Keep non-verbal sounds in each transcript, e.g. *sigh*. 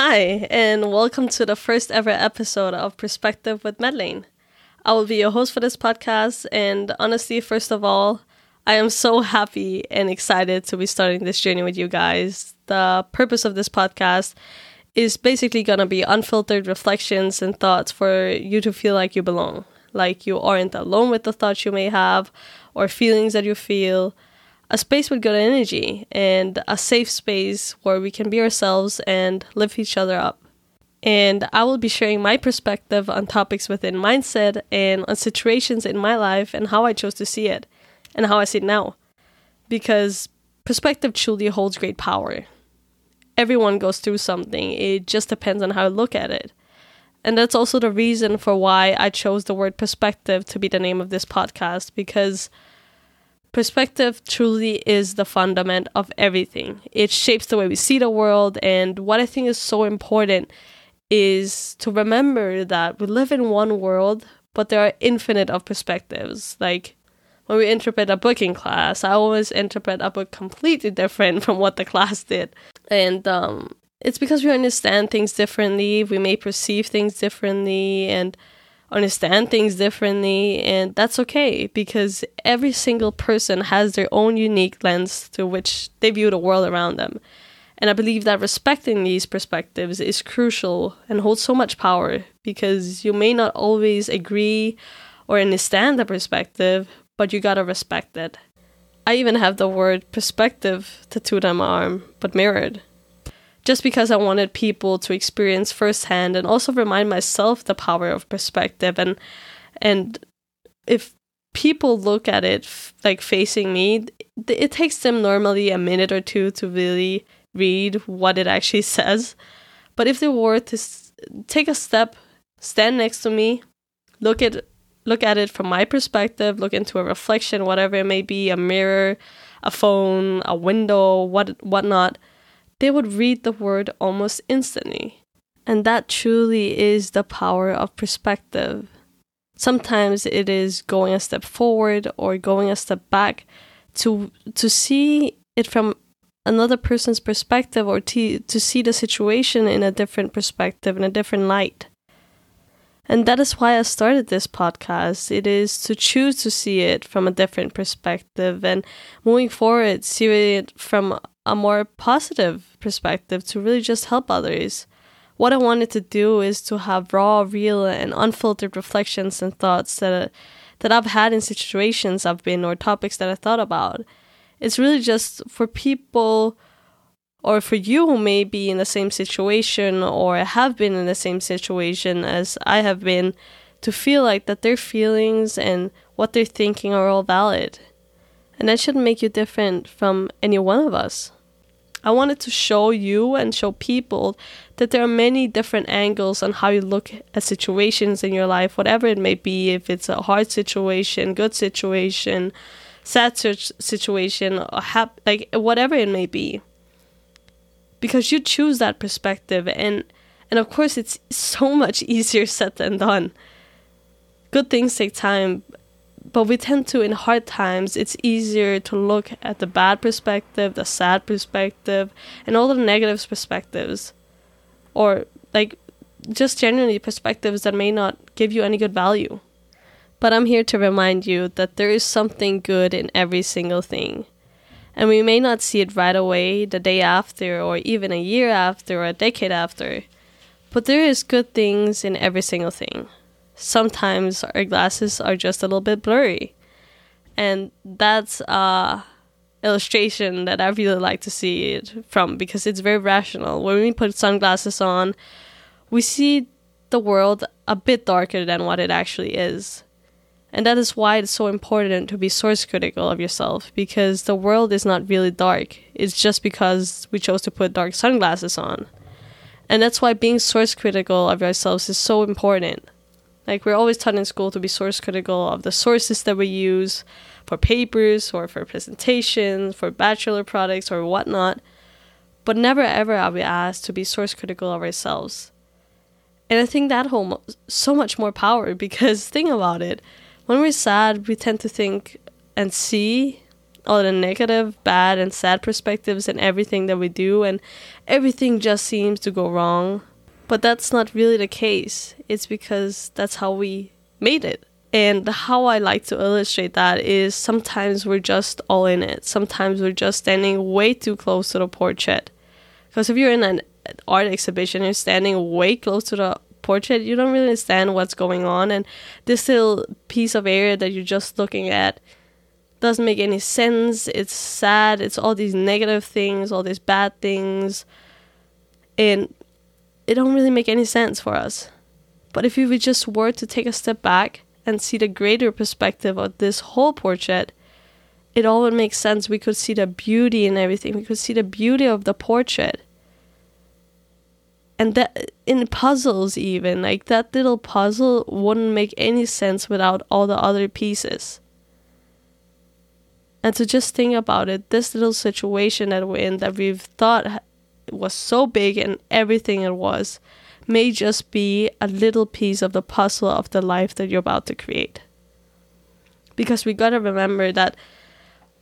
Hi, and welcome to the first ever episode of Perspective with Madelaine. I will be your host for this podcast, and honestly, first of all, I am so happy and excited to be starting this journey with you guys. The purpose of this podcast is basically going to be unfiltered reflections and thoughts for you to feel like you belong, like you aren't alone with the thoughts you may have or feelings that you feel. A space with good energy and a safe space where we can be ourselves and lift each other up. And I will be sharing my perspective on topics within mindset and on situations in my life and how I chose to see it and how I see it now. Because perspective truly holds great power. Everyone goes through something, it just depends on how you look at it. And that's also the reason for why I chose the word perspective to be the name of this podcast because perspective truly is the fundament of everything. It shapes the way we see the world, and what I think is so important is to remember that we live in one world, but there are infinite of perspectives. Like when we interpret a book in class, I always interpret a book completely different *laughs* from what the class did. And um, it's because we understand things differently, we may perceive things differently, and understand things differently. And that's okay because every single person has their own unique lens through which they view the world around them. And I believe that respecting these perspectives is crucial and holds so much power because you may not always agree or understand the perspective, but you gotta respect it. I even have the word perspective tattooed on my arm, but mirrored. Just because I wanted people to experience firsthand and also remind myself the power of perspective and and if people look at it f- like facing me, it takes them normally a minute or two to really read what it actually *laughs* says. But if they were to s- take a step, stand next to me, look at look at it from my perspective, look into a reflection, whatever it may be, a mirror, a phone, a window, what whatnot, they would read the word almost instantly. And that truly is the power of perspective. Sometimes it is going a step forward or going a step back to to see it from another person's perspective or to, to see the situation in a different perspective, in a different light. And that is why I started this podcast. It is to choose to see it from a different perspective and moving forward, see it from a more positive perspective to really just help others. What I wanted to do is to have raw, real, and unfiltered reflections and thoughts that uh, that I've had in situations I've been or topics that I thought about. It's really just for people or for you who may be in the same situation or have been in the same situation as I have been to feel like that their feelings and what they're thinking are all valid. And that shouldn't make you different from any one of us. I wanted to show you and show people that there are many different angles on how you look at situations in your life, whatever it may be, if it's a hard situation, good situation, sad situation, or hap- like whatever it may be. Because you choose that perspective and and of course it's so much *laughs* easier said than done. Good things take time but we tend to in hard times it's easier to look at the bad perspective the sad perspective and all the negative perspectives or like just generally perspectives that may not give you any good value but i'm here to remind you that there is something good in every single thing and we may not see it right away, the day after, or even a year after, or a decade after. But there is good things in every single thing. Sometimes our glasses are just a little bit blurry. And that's a illustration that I really like to see it from because it's very rational. When we put sunglasses on, we see the world a bit darker than what it actually is. And that is why it's so important to be source critical of yourself because the world is not really dark. It's just because we chose to put dark sunglasses on. And that's why being source critical of ourselves is so important. Like, we're always taught in school to be source critical of the sources that we use for papers or for presentations, for bachelor products or whatnot. But never ever are we asked to be source critical of ourselves. And I think that holds so much more power *laughs* because think about it when we're sad, we tend to think and see all the negative, bad, and sad perspectives in everything that we do, and everything just seems to go wrong. But that's not really the case. It's because that's how we made it. And how I like to illustrate that is sometimes we're just all in it. Sometimes we're just standing way too close to the portrait. Because if you're in an art exhibition, you're standing way close to the portrait, you don't really understand what's going on. And this little piece of area that you're just looking at doesn't make any sense. It's sad. It's all these negative things, all these bad things. And it don't really make any sense for us. But if we just were to take a step back and see the greater perspective of this whole portrait, it all would make sense. We could see the beauty in everything. We could see the beauty of the portrait. And that in puzzles even, like that little puzzle wouldn't make any sense without all the other pieces. And to just think about it, this little situation that we're in that we've thought was so big and everything it was may just be a little piece of the puzzle of the life that you're about to create. Because we got to remember that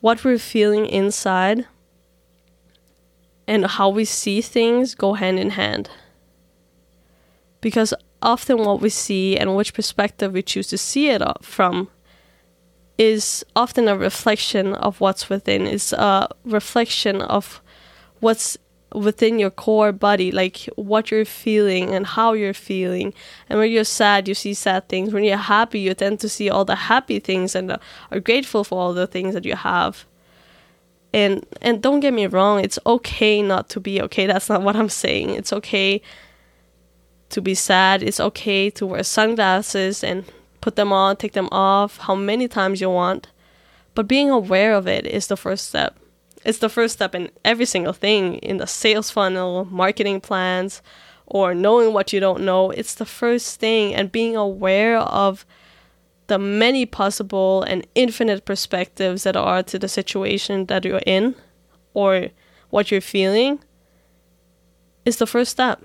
what we're feeling inside and how we see things go hand in hand. Because often what we see and which perspective we choose to see it from is often a reflection of what's within. is a reflection of what's within your core body, like what you're feeling and how you're feeling. And when you're sad, you see sad things. When you're happy, you tend to see all the happy things and are grateful for all the things that you have. And and don't get me wrong, it's okay not to be okay. That's not what I'm saying. It's okay to be sad. It's okay to wear sunglasses and put them on, take them off, how many times you want. But being aware of it is the first step. It's the first step in every single thing in the sales funnel, marketing plans, or knowing what you don't know. It's the first thing, and being aware of the many possible and infinite perspectives that are to the situation that you're in or what you're feeling is the first step.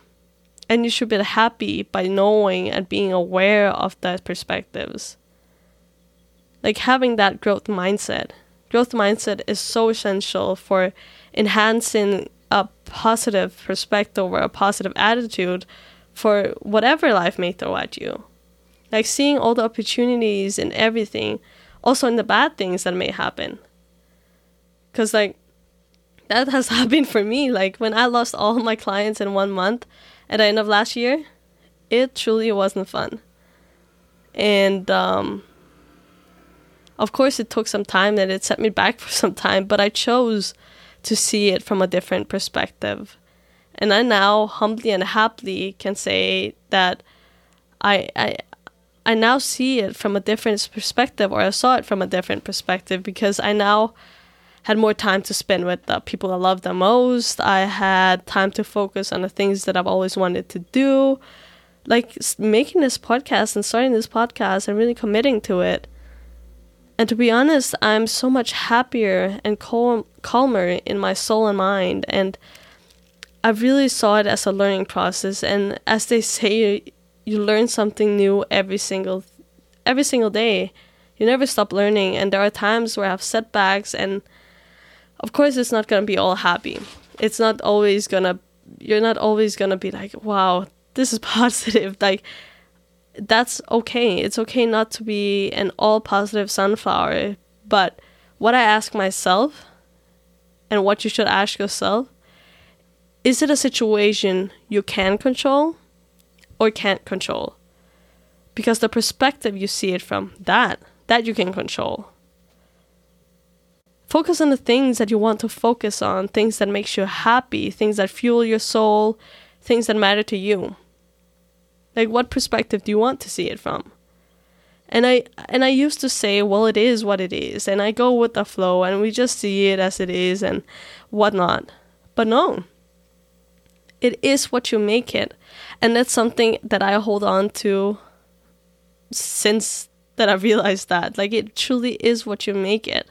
And you should be happy by knowing and being aware of that perspectives. Like having that growth mindset growth mindset is so essential for enhancing a positive perspective or a positive attitude for whatever life may throw at you. Like seeing all the opportunities and everything, also in the bad things that may happen. Because, like, that has *laughs* happened for me. Like, when I lost all my clients in one month at the end of last year, it truly wasn't fun. And, um, of course, it took some time and it set me back *laughs* for some time, but I chose to see it from a different perspective. And I now humbly and happily can say that I, I, I now see it from a different perspective, or I saw it from a different perspective because I now had more time to spend with the people I love the most. I had time to focus on the things that I've always wanted to do. Like making this podcast and starting this podcast and really committing to it and to be honest, I'm so much happier and cal- calmer in my soul and mind. And I really saw it as a learning process. And as they say, you, you learn something new every single every single day. You never stop learning. And there are times where I have setbacks, and of course, it's not gonna be all happy. It's not always gonna. You're not always gonna be like, wow, this is *laughs* positive. Like that's okay. It's okay not to be an all positive sunflower. But what I ask myself and what you should ask yourself is it a situation you can control or can't control? Because the perspective you see it from, that, that you can control. Focus on the things that you want to focus on, things that makes you happy, things that fuel your soul, things that matter to you. Like what perspective do you want to see it from? And I and I used to say, well, it is what it is, and I go with the flow, and we just see it as it is, and whatnot. But no, it is what you make it, and that's something that I hold on to since that I realized that. Like it truly is what you make it,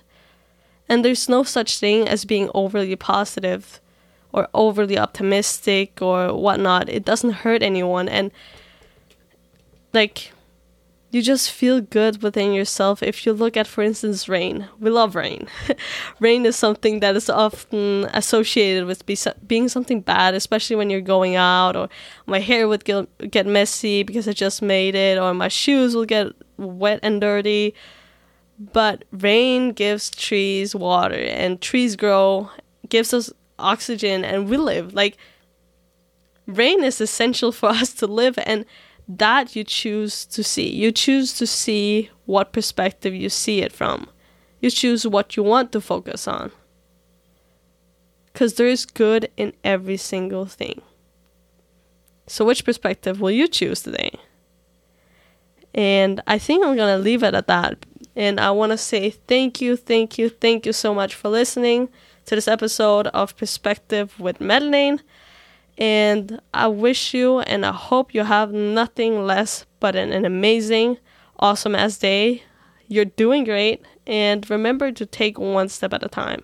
and there's no such thing as being overly positive or overly optimistic or whatnot. It doesn't hurt anyone, and like you just feel good within yourself if you look at for instance rain. We love rain. *laughs* Rain is something that is often associated with be, being something bad especially when you're going out or my hair would get, get messy because i just made it or my shoes will get wet and dirty. But rain gives trees water and trees grow gives us oxygen and we live. Like rain is essential for *laughs* us to live and that you choose to see. You choose to see what perspective you see it from. You choose what you want to focus on. Because there is good in every single thing. So, which perspective will you choose today? And I think I'm going to leave it at that. And I want to say thank you, thank you, thank you so much for listening to this episode of Perspective with Madelaine. And I wish you and I hope you have nothing less but an, an amazing, awesome ass day. You're doing great. And remember to take one step at a time.